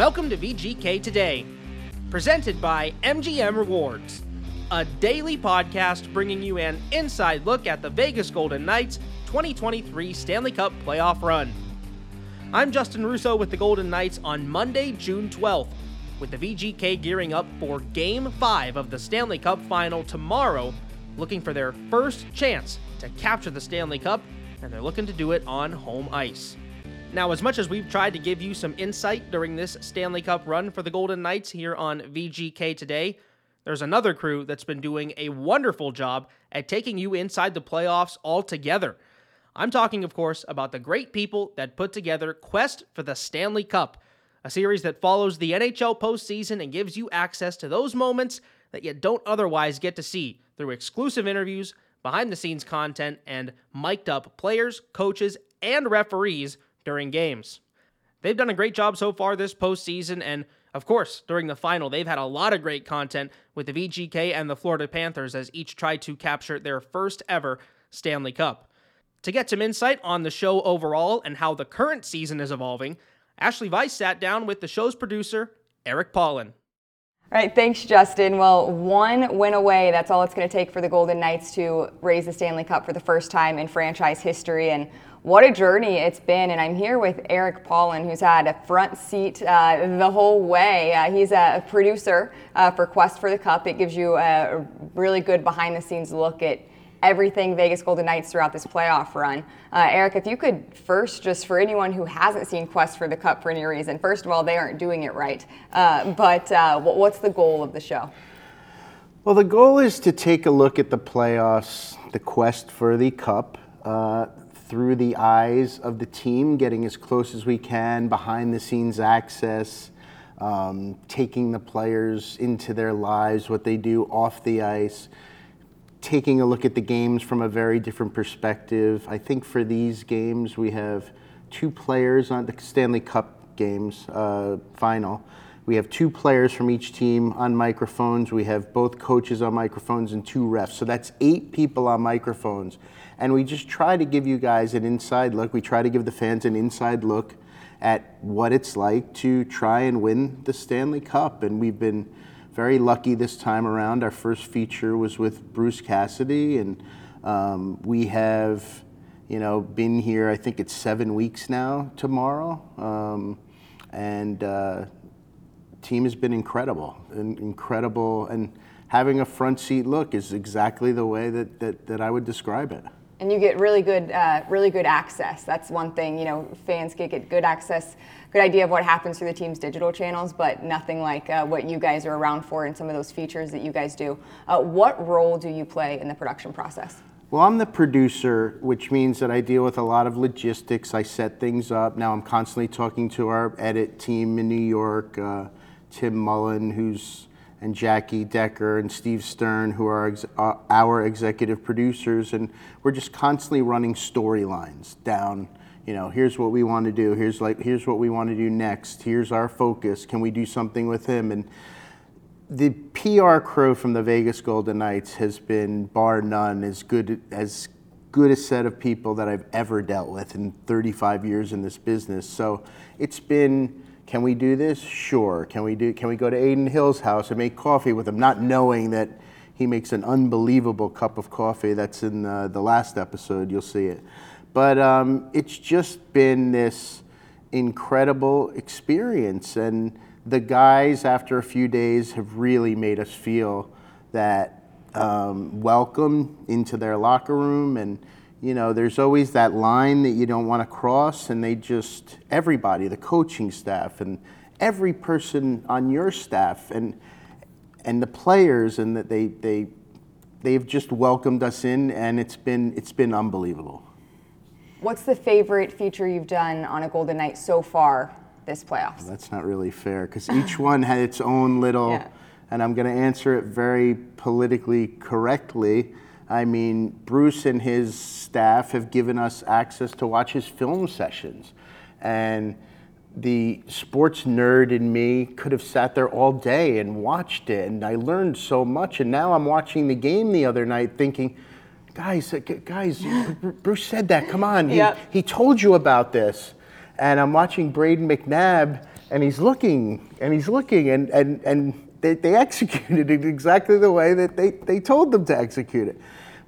Welcome to VGK Today, presented by MGM Rewards, a daily podcast bringing you an inside look at the Vegas Golden Knights 2023 Stanley Cup playoff run. I'm Justin Russo with the Golden Knights on Monday, June 12th, with the VGK gearing up for Game 5 of the Stanley Cup final tomorrow, looking for their first chance to capture the Stanley Cup, and they're looking to do it on home ice. Now, as much as we've tried to give you some insight during this Stanley Cup run for the Golden Knights here on VGK today, there's another crew that's been doing a wonderful job at taking you inside the playoffs altogether. I'm talking, of course, about the great people that put together Quest for the Stanley Cup, a series that follows the NHL postseason and gives you access to those moments that you don't otherwise get to see through exclusive interviews, behind the scenes content, and mic'd up players, coaches, and referees during games. They've done a great job so far this postseason, and of course, during the final, they've had a lot of great content with the VGK and the Florida Panthers as each tried to capture their first ever Stanley Cup. To get some insight on the show overall and how the current season is evolving, Ashali Vise sat down with the show's producer, Eric Paulen. All right, thanks, Justin. Well, one win away, that's all it's going to take for the Golden Knights to raise the Stanley Cup for the first time in franchise history. And what a journey it's been. And I'm here with Eric Paulen, who's had a front seat uh, the whole way. Uh, he's a producer uh, for Quest for the Cup. It gives you a really good behind the scenes look at everything Vegas Golden Knights throughout this playoff run. Uh, Eric, if you could first, just for anyone who hasn't seen Quest for the Cup for any reason, first of all, they aren't doing it right. Uh, but uh, what's the goal of the show? Well, the goal is to take a look at the playoffs, the quest for the cup, uh, through the eyes of the team, getting as close as we can, behind the scenes access, um, taking the players into their lives, what they do off the ice taking a look at the games from a very different perspective. I think for these games, we have two players on the Stanley Cup games uh, final. We have two players from each team on microphones. We have both coaches on microphones and two refs. So that's eight people on microphones. And we just try to give you guys an inside look. We try to give the fans an inside look at what it's like to try and win the Stanley Cup. And we've been very lucky this time around. Our first feature was with Bruce Cassidy, and um, we have, you know, been here. I think it's seven weeks now. Tomorrow, um, and uh, team has been incredible, and incredible, and having a front seat look is exactly the way that, that, that I would describe it and you get really good, uh, really good access. That's one thing. You know, fans get, get good access, good idea of what happens through the team's digital channels, but nothing like uh, what you guys are around for and some of those features that you guys do. Uh, what role do you play in the production process? Well, I'm the producer, which means that I deal with a lot of logistics. I set things up. Now I'm constantly talking to our edit team in New York, uh, Tim Mullen, who's and Jackie Decker and Steve Stern, who are ex- uh, our executive producers, and we're just constantly running storylines down. You know, here's what we want to do. Here's like, here's what we want to do next. Here's our focus. Can we do something with him? And the PR crew from the Vegas Golden Knights has been, bar none, as good as good a set of people that I've ever dealt with in 35 years in this business. So it's been can we do this? Sure. Can we do? Can we go to Adin Hill's house and make coffee with him, not knowing that he makes an unbelievable cup of coffee? That's in the, the last episode. You'll see it. But um, it's just been this incredible experience, and the guys, after a few days, have really made us feel that um, welcome into their locker room and you know, there's always that line that you don't want to cross, and they just, everybody, the coaching staff, and every person on your staff, and and the players, and that they they they've just welcomed us in, and it's been it's been unbelievable. What's the favorite feature you've done on a Golden Knight so far this playoffs? Well, that's not really fair because each one had its own little, yeah. and I'm going to answer it very politically correctly. I mean, Bruce and his staff have given us access to watch his film sessions. And the sports nerd in me could have sat there all day and watched it. And I learned so much. And now I'm watching the game the other night thinking, guys, uh, guys, Bruce said that. Come on. He, yep. he told you about this. And I'm watching Brayden McNabb and he's looking and he's looking and and and they, they executed it exactly the way that they, they told them to execute it.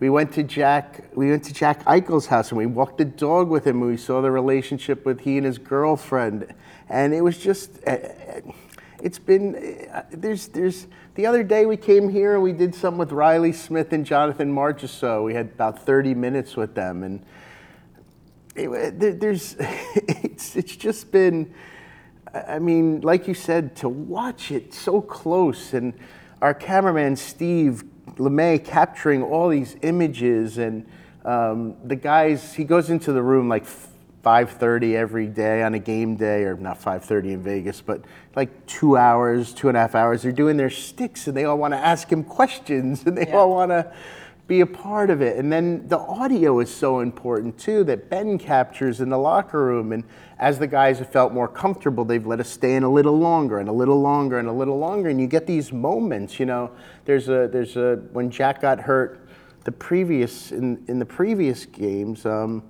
We went to Jack we went to Jack Eichel's house and we walked the dog with him. And we saw the relationship with he and his girlfriend. And it was just uh, it's been uh, there's there's the other day we came here and we did something with Reilly Smith and Jonathan Marchessault. We had about 30 minutes with them. And it, there's it's it's just been I mean, like you said, to watch it so close. And our cameraman Steve LeMay capturing all these images and um, the guys, he goes into the room like 5.30 every day on a game day, or not 5.30 in Vegas, but like two hours, two and a half hours. They're doing their sticks and they all want to ask him questions and they yeah. all want to be a part of it. And then the audio is so important too that Ben captures in the locker room. And as the guys have felt more comfortable, they've let us stay in a little longer and a little longer and a little longer. And you get these moments, you know, there's a, there's a, when Jack got hurt the previous, in, in the previous games, um,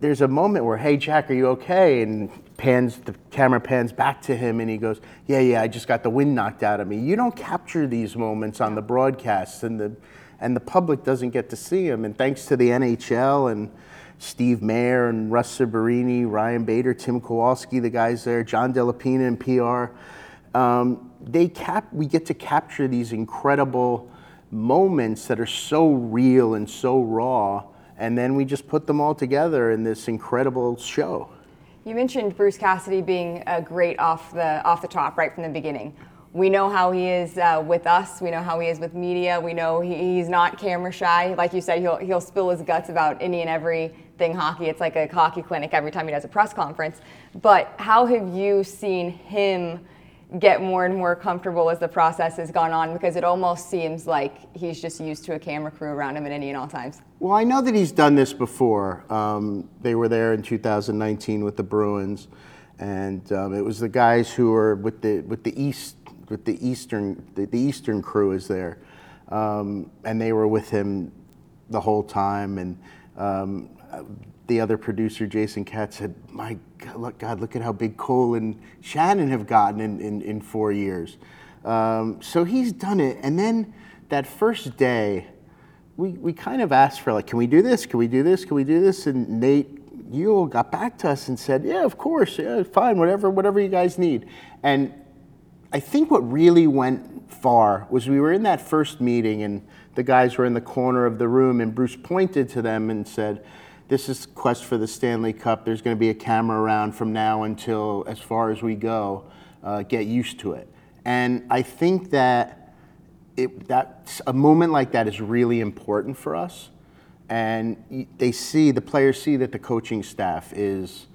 there's a moment where, hey, Jack, are you okay? And pans, the camera pans back to him and he goes, yeah, yeah, I just got the wind knocked out of me. You don't capture these moments on the broadcasts and the, and the public doesn't get to see them. And thanks to the NHL and Steve Mayer and Russ Sabourini, Ryan Bader, Tim Kowalski, the guys there, John Dellapina and PR, um, they cap, we get to capture these incredible moments that are so real and so raw, and then we just put them all together in this incredible show. You mentioned Bruce Cassidy being a great off the off the top right from the beginning we know how he is uh, with us. We know how he is with media. We know he, he's not camera shy. Like you said, he'll he'll spill his guts about any and everything hockey. It's like a hockey clinic every time he does a press conference. But how have you seen him get more and more comfortable as the process has gone on? Because it almost seems like he's just used to a camera crew around him at any and all times. Well, I know that he's done this before. Um, they were there in 2019 with the Bruins, and um, it was the guys who were with the with the East with the eastern the, the eastern crew is there, um, and they were with him the whole time. And um, the other producer, Jason Katz, said, "My God, look, God, look at how big Cole and Shannon have gotten in in, in four years." Um, so he's done it, and then that first day. We, we kind of asked for like, can we do this? Can we do this? Can we do this? And Nate Ewell got back to us and said, "Yeah, of course, yeah, fine, whatever, whatever you guys need." And I think what really went far was we were in that first meeting and the guys were in the corner of the room and Bruce pointed to them and said, this is quest for the Stanley Cup. There's going to be a camera around from now until as far as we go. Uh, get used to it. And I think that it, that a moment like that is really important for us. And they see, the players see that the coaching staff is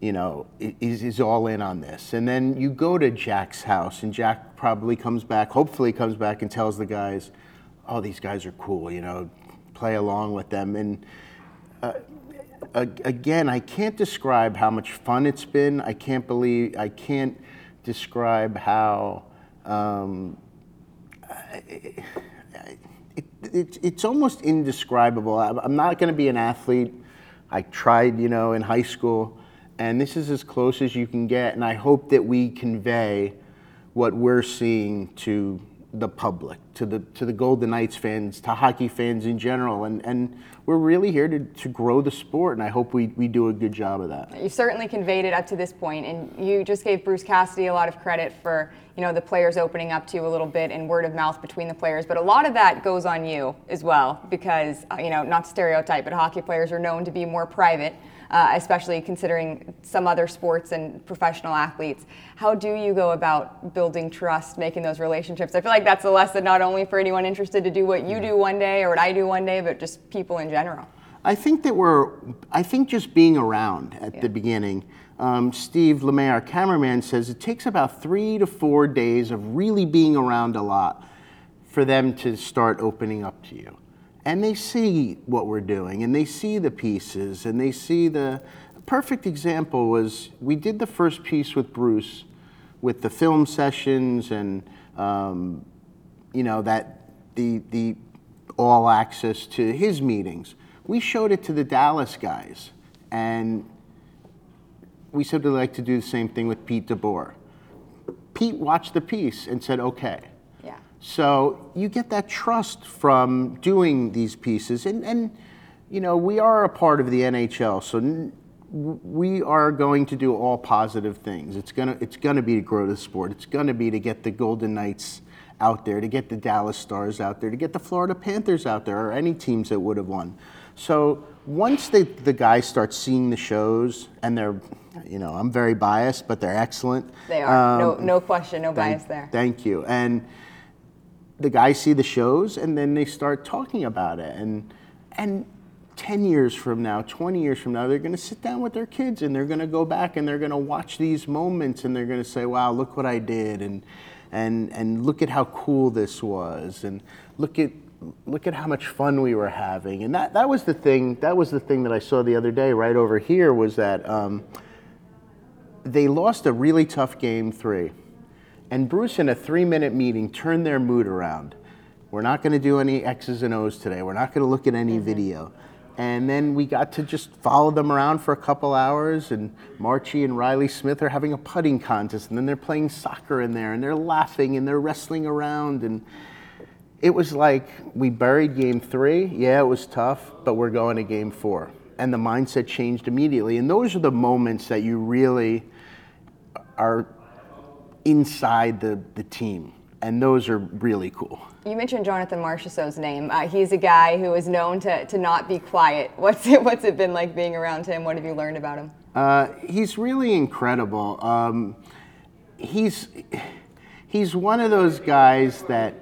you know, is, is all in on this. And then you go to Jack's house, and Jack probably comes back, hopefully comes back and tells the guys, oh, these guys are cool, you know, play along with them. And uh, again, I can't describe how much fun it's been. I can't believe, I can't describe how. Um, it, it, it's almost indescribable. I'm not going to be an athlete. I tried, you know, in high school and this is as close as you can get. And I hope that we convey what we're seeing to the public, to the to the Golden Knights fans, to hockey fans in general, and and we're really here to, to grow the sport, and I hope we, we do a good job of that. You certainly conveyed it up to this point, and you just gave Bruce Cassidy a lot of credit for you know the players opening up to you a little bit and word of mouth between the players, but a lot of that goes on you as well because uh, you know not stereotype, but hockey players are known to be more private uh, especially considering some other sports and professional athletes. How do you go about building trust, making those relationships? I feel like that's a lesson not only for anyone interested to do what you do one day or what I do one day, but just people in general. I think that we're, I think just being around at yeah. the beginning. Um, Steve LeMay, our cameraman, says it takes about three to four days of really being around a lot for them to start opening up to you and they see what we're doing and they see the pieces and they see the perfect example was we did the first piece with bruce with the film sessions and um, you know that the the all access to his meetings we showed it to the dallas guys and we said we'd like to do the same thing with Pete DeBoer. Pete watched the piece and said, okay. So you get that trust from doing these pieces, and, and you know we are a part of the NHL, so n- we are going to do all positive things. It's gonna it's gonna be to grow the sport. It's gonna be to get the Golden Knights out there, to get the Dallas Stars out there, to get the Florida Panthers out there, or any teams that would have won. So once they, the guys start seeing the shows, and they're, you know, I'm very biased, but they're excellent. They are. no, Um, no question, no Thank- bias there. Thank you. And the guys see the shows and then they start talking about it. And and 10 years from now, 20 years from now, they're going to sit down with their kids and they're going to go back and they're going to watch these moments and they're going to say, "Wow, look what I did." And and and look at how cool this was and look at look at how much fun we were having. And that that was the thing, that was the thing that I saw the other day right over here was that um, they lost a really tough game 3 and Bruce, in a three minute meeting, turned their mood around. We're not going to do any X's and O's today. We're not going to look at any mm-hmm. video. And then we got to just follow them around for a couple hours. And Marchie and Reilly Smith are having a putting contest. And then they're playing soccer in there. And they're laughing and they're wrestling around. And it was like we buried game three. Yeah, it was tough, but we're going to game four. And the mindset changed immediately. And those are the moments that you really are inside the, the team. And those are really cool. You mentioned Jonathan Marchessault's name. Uh, he's a guy who is known to, to not be quiet. What's it, what's it been like being around him? What have you learned about him? Uh, he's really incredible. Um, he's he's one of those guys that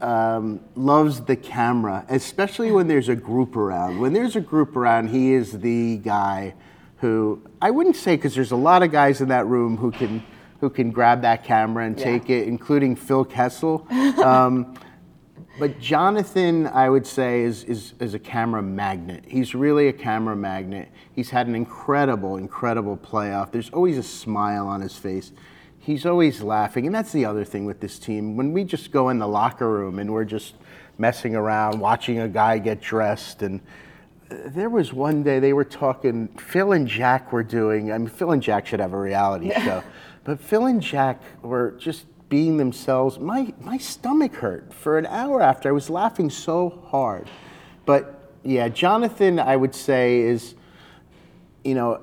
um, loves the camera, especially when there's a group around. When there's a group around, he is the guy who I wouldn't say because there's a lot of guys in that room who can who can grab that camera and Yeah. take it, including Phil Kessel. Um, but Jonathan, I would say, is, is, is a camera magnet. He's really a camera magnet. He's had an incredible, incredible playoff. There's always a smile on his face. He's always laughing. And that's the other thing with this team. When we just go in the locker room and we're just messing around, watching a guy get dressed, and uh, there was one day they were talking, Phil and Jack were doing, I mean, Phil and Jack should have a reality show, but Phil and Jack were just being themselves. My, my stomach hurt for an hour after. I was laughing so hard. But yeah, Jonathan, I would say, is, you know,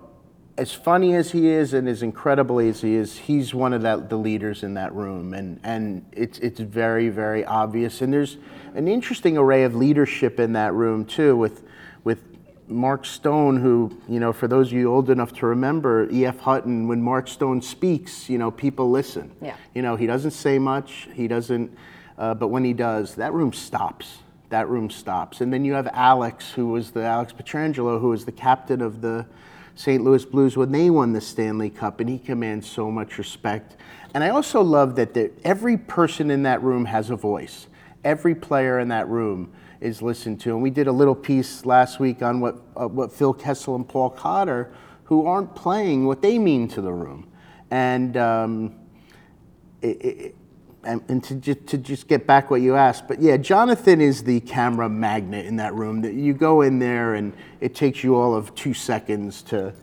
as funny as he is and as incredible as he is, he's one of that, the leaders in that room. And, and it's, it's very, very obvious. And there's an interesting array of leadership in that room, too, with, with Mark Stone, who, you know, for those of you old enough to remember, E.F. Hutton, when Mark Stone speaks, you know, people listen. Yeah. You know, he doesn't say much, he doesn't, uh, but when he does, that room stops. That room stops. And then you have Alex, who was the Alex Pietrangelo, who was the captain of the St. Louis Blues when they won the Stanley Cup, and he commands so much respect. And I also love that the, every person in that room has a voice. Every player in that room is listened to. And we did a little piece last week on what, uh, what Phil Kessel and Paul Cotter, who aren't playing, what they mean to the room. And um, it, it, and, and to, just, to just get back what you asked, but yeah, Jonathan is the camera magnet in that room. That you go in there and it takes you all of two seconds to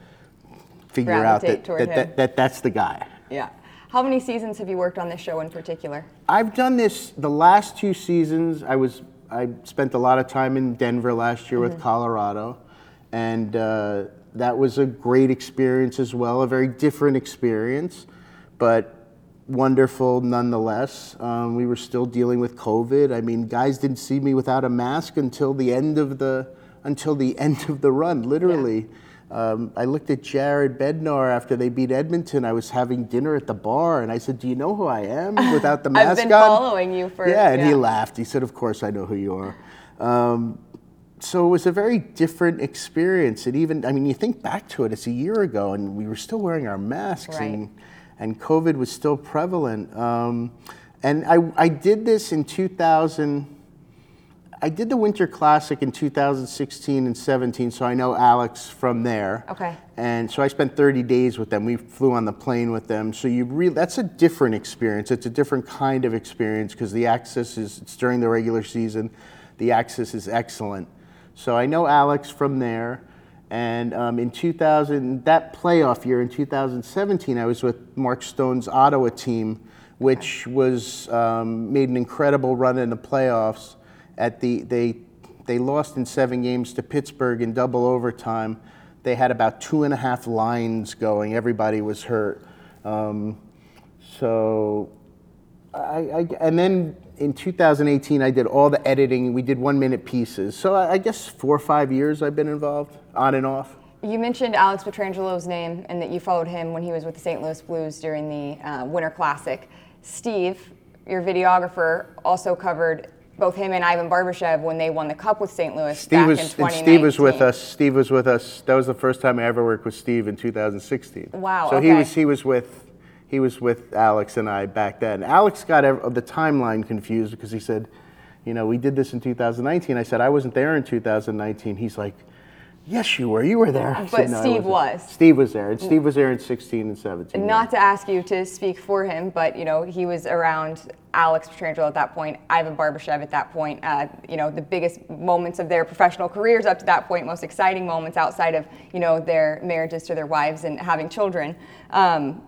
figure out that, that, that, that that's the guy. Yeah. How many seasons have you worked on this show in particular? I've done this the last two seasons. I was I spent a lot of time in Denver last year with Colorado, and uh, that was a great experience as well. A very different experience, but wonderful nonetheless. Um, we were still dealing with COVID. I mean, guys didn't see me without a mask until the end of the until the end of the run, literally. Um, I looked at Jared Bednar after they beat Edmonton. I was having dinner at the bar, and I said, "Do you know who I am without the mask I've been on?" following you for Yeah, and he laughed. He said, "Of course I know who you are." Um, so it was a very different experience. And even, I mean, you think back to it, it's a year ago, and we were still wearing our masks, Right. and and COVID was still prevalent. Um, and I I did this in 2000. I did the Winter Classic in 2016 and 17, so I know Alex from there. Okay. And so I spent 30 days with them. We flew on the plane with them. So you really, that's a different experience. It's a different kind of experience because the access is, it's during the regular season. The access is excellent. So I know Alex from there. And um, in 2000, that playoff year in 2017, I was with Mark Stone's Ottawa team, which was um, made an incredible run in the playoffs. At the they they lost in seven games to Pittsburgh in double overtime. They had about two and a half lines going. Everybody was hurt. Um, so, I, I, and then in 2018, I did all the editing. We did one minute pieces. So I, I guess four or five years I've been involved, on and off. You mentioned Alex Pietrangelo's name and that you followed him when he was with the St. Louis Blues during the uh, Winter Classic. Steve, your videographer, also covered both him and Ivan Barbashev when they won the Cup with St. Louis Steve back was, in 2019. Steve was with us. Steve was with us. That was the first time I ever worked with Steve in 2016. Wow, So he was he was with he was with Alex and I back then. Alex got the timeline confused because he said, you know, we did this in 2019. I said I wasn't there in 2019. He's like, yes, you were. You were there. I But said, "No, I Steve wasn't." was. Steve was there, and Steve was there in 16 and 17. Not to ask you to speak for him, but you know he was around Alex Pietrangelo at that point, Ivan Barbashev at that point. Uh, you know the biggest moments of their professional careers up to that point, most exciting moments outside of you know their marriages to their wives and having children. Um,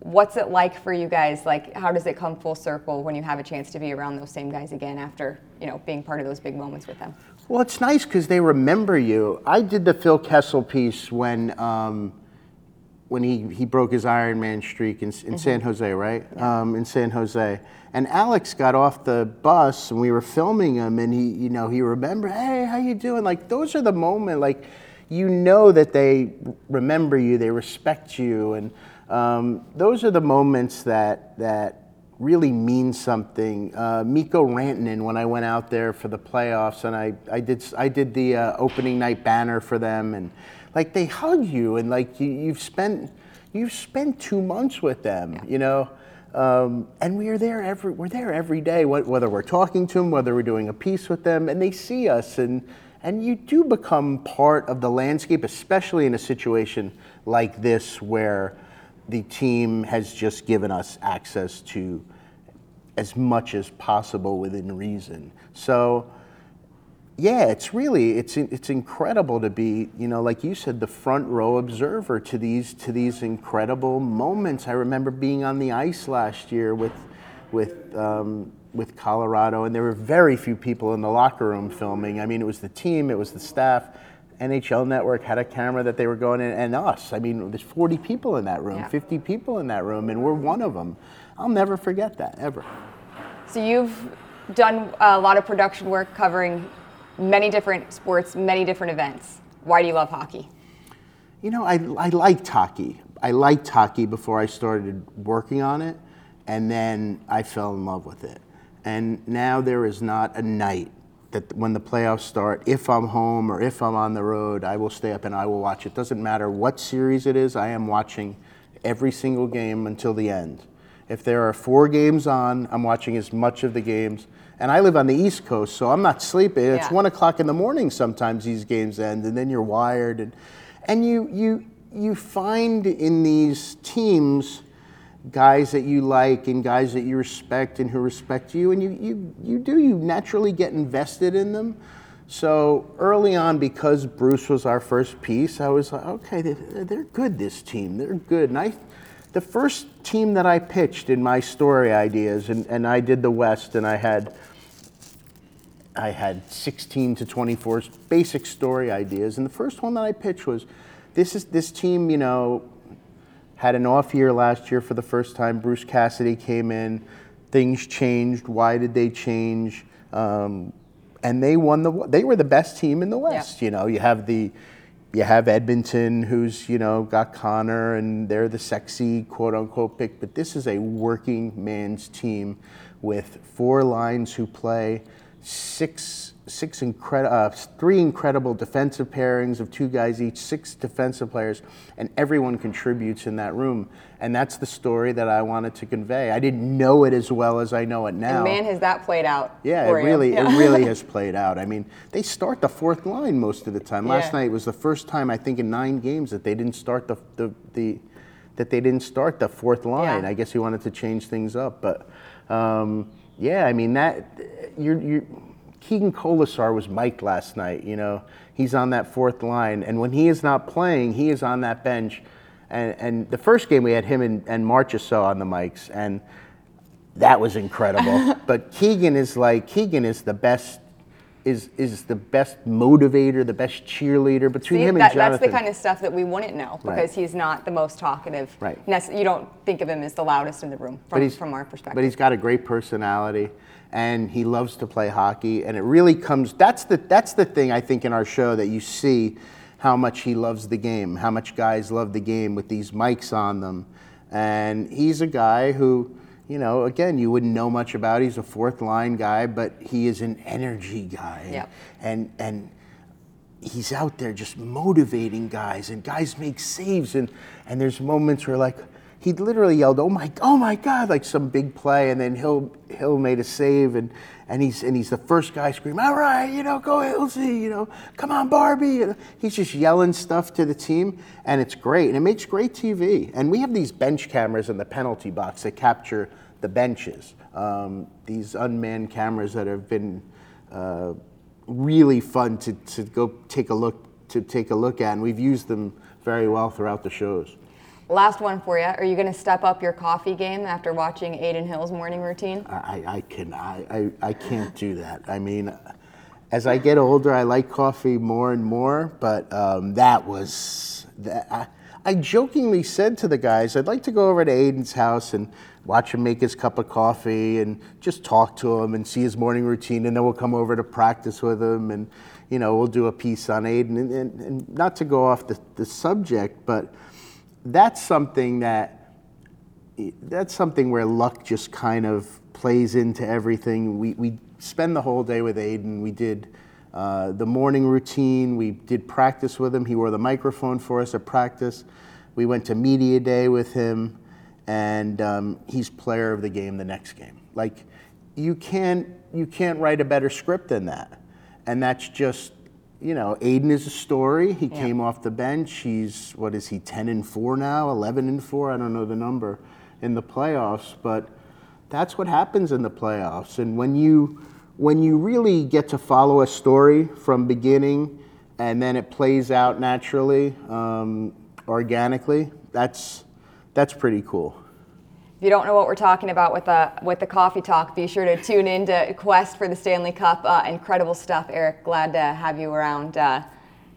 what's it like for you guys? Like, how does it come full circle when you have a chance to be around those same guys again after you know being part of those big moments with them? Well, it's nice because they remember you. I did the Phil Kessel piece when um, when he, he broke his Ironman streak in, in San Jose, right? Um, in San Jose, and Alex got off the bus and we were filming him, and he you know he remembered, hey, how you doing? Like those are the moment, like you know that they remember you, they respect you, and um, those are the moments that that really means something. Uh, Mikko Rantanen, when I went out there for the playoffs, and I, I did I did the uh, opening night banner for them, and like they hug you, and like you, you've spent you've spent two months with them, you know. Um, and we are there every we're there every day, whether we're talking to them, whether we're doing a piece with them, and they see us, and and you do become part of the landscape, especially in a situation like this where the team has just given us access to as much as possible within reason. So, yeah, it's really it's it's incredible to be you know like you said the front row observer to these to these incredible moments. I remember being on the ice last year with with um, with Colorado, and there were very few people in the locker room filming. I mean, it was the team, it was the staff. NHL Network had a camera that they were going in, and us. I mean, there's 40 people in that room, Yeah. 50 people in that room, and we're one of them. I'll never forget that ever. So you've done a lot of production work covering many different sports, many different events. Why do you love hockey? You know, I, I liked hockey. I liked hockey before I started working on it, and then I fell in love with it. And now there is not a night that when the playoffs start, if I'm home or if I'm on the road, I will stay up and I will watch. It doesn't matter what series it is, I am watching every single game until the end. If there are four games on, I'm watching as much of the games. And I live on the East Coast, so I'm not sleeping. It's Yeah. one o'clock in the morning sometimes these games end, and then you're wired. And, and you, you, you find in these teams guys that you like and guys that you respect and who respect you, and you, you, you do, you naturally get invested in them. So early on, because Bruce was our first piece, I was like, okay, they're, they're good, this team. They're good. And I, the first team that I pitched in my story ideas, and, and I did the West, and I had I had 16 to 24 basic story ideas, and the first one that I pitched was, "This is this team, you know, had an off year last year for the first time. Bruce Cassidy came in, things changed. Why did they change? Um, and they won the. They were the best team in the West. You know, you have the, you have Edmonton, who's you know got Connor, and they're the sexy quote unquote pick. But this is a working man's team, with four lines who play six six incredible uh, three incredible defensive pairings of two guys each six defensive players and everyone contributes in that room and that's the story that i wanted to convey i didn't know it as well as i know it now And man, has that played out? yeah, it really, Yeah. it really has played out. I mean, they start the fourth line most of the time. Last Yeah. night was the first time I think in nine games that they didn't start the the, the that they didn't start the fourth line. Yeah. I guess he wanted to change things up, but um, yeah, I mean that you're you. Keegan Kolesar was mic'd last night. You know, he's on that fourth line. And when he is not playing, he is on that bench. And, and the first game we had him and, and Marchessault on the mics, and that was incredible. but Keegan is like Keegan is the best is is the best motivator, the best cheerleader between See, him and that, Jonathan. That's the kind of stuff that we wouldn't know Right. because he's not the most talkative. Right. You don't think of him as the loudest in the room but from, he's, from our perspective. But he's got a great personality, and he loves to play hockey. And it really comes. That's the that's the thing I think in our show that you see how much he loves the game, how much guys love the game with these mics on them, and he's a guy who. You know, again, you wouldn't know much about. He's a fourth line guy, but he is an energy guy, Yep. and and he's out there just motivating guys and guys make saves and and there's moments where like he literally yelled oh my oh my god like some big play and then Hill Hill made a save and and he's and he's the first guy screaming all right you know go Hillsy you know come on Barbie and he's just yelling stuff to the team and it's great and it makes great TV and we have these bench cameras in the penalty box that capture the benches um, these unmanned cameras that have been uh, really fun to, to go take a look to take a look at, and we've used them very well throughout the shows. Last one for you. Are you going to step up your coffee game after watching Adin Hill's morning routine? I, I- can I, I, I can't do that. I mean, as I get older, I like coffee more and more, but um, that was that. I, I jokingly said to the guys, I'd like to go over to Adin's house and watch him make his cup of coffee and just talk to him and see his morning routine, and then we'll come over to practice with him and you know we'll do a piece on Aiden and, and, and not to go off the, the subject, but that's something that that's something where luck just kind of plays into everything. We, we spend the whole day with Adin. We did uh, the morning routine. We did practice with him. He wore the microphone for us at practice. We went to media day with him, and um, he's player of the game the next game. Like you can't you can't write a better script than that, and that's just you know, Adin is a story. He came off the bench. He's what is he, ten and four now, eleven and four? I don't know the number in the playoffs, but that's what happens in the playoffs. And when you when you really get to follow a story from beginning, and then it plays out naturally, um, organically, that's that's pretty cool. If you don't know what we're talking about with the with the coffee talk, be sure to tune in to Quest for the Stanley Cup. Uh, incredible stuff, Eric. Glad to have you around uh,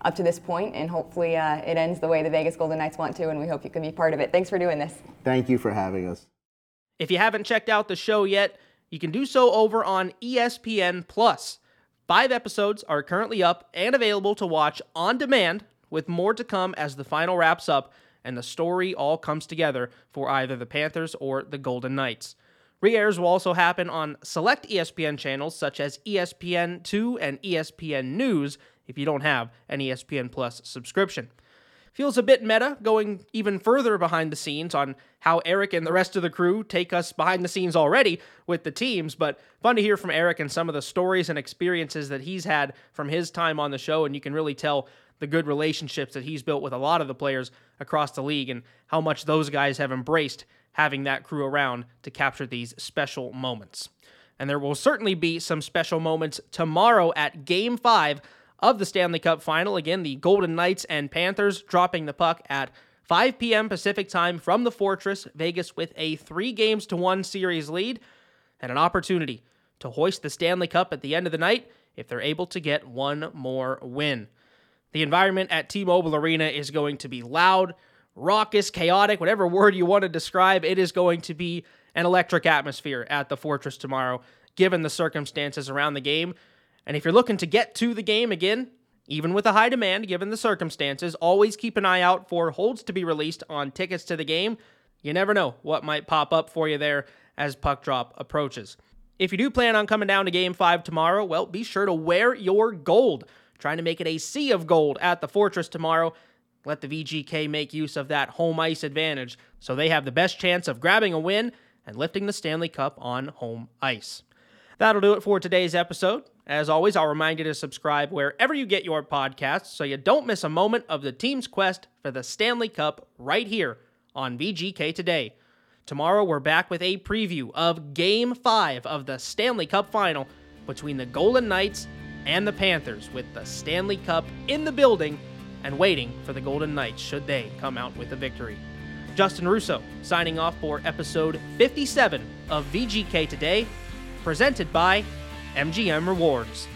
up to this point, and hopefully uh, it ends the way the Vegas Golden Knights want to, and we hope you can be part of it. Thanks for doing this. Thank you for having us. If you haven't checked out the show yet, you can do so over on ESPN Plus. Five episodes are currently up and available to watch on demand, with more to come as the final wraps up and the story all comes together for either the Panthers or the Golden Knights. Re-airs will also happen on select ESPN channels such as E ESPN2 and ESPN News if you don't have an ESPN Plus subscription. Feels a bit meta going even further behind the scenes on how Eric and the rest of the crew take us behind the scenes already with the teams, but fun to hear from Eric and some of the stories and experiences that he's had from his time on the show, and you can really tell the good relationships that he's built with a lot of the players across the league and how much those guys have embraced having that crew around to capture these special moments. And there will certainly be some special moments tomorrow at Game 5 of the Stanley Cup final. Again, the Golden Knights and Panthers dropping the puck at 5 p.m. Pacific time from the Fortress, Vegas with a three games to one series lead and an opportunity to hoist the Stanley Cup at the end of the night if they're able to get one more win. The environment at T Mobile Arena is going to be loud, raucous, chaotic, whatever word you want to describe. It is going to be an electric atmosphere at the Fortress tomorrow, given the circumstances around the game. And if you're looking to get to the game again, even with a high demand given the circumstances, always keep an eye out for holds to be released on tickets to the game. You never know what might pop up for you there as puck drop approaches. If you do plan on coming down to game 5 tomorrow, well, be sure to wear your gold. Trying to make it a sea of gold at the Fortress tomorrow. Let the VGK make use of that home ice advantage so they have the best chance of grabbing a win and lifting the Stanley Cup on home ice. That'll do it for today's episode. As always, I'll remind you to subscribe wherever you get your podcasts so you don't miss a moment of the team's quest for the Stanley Cup right here on VGK Today. Tomorrow, we're back with a preview of Game 5 of the Stanley Cup Final between the Golden Knights and the Panthers with the Stanley Cup in the building and waiting for the Golden Knights should they come out with a victory. Justin Russo signing off for episode 57 of VGK Today, presented by MGM Rewards.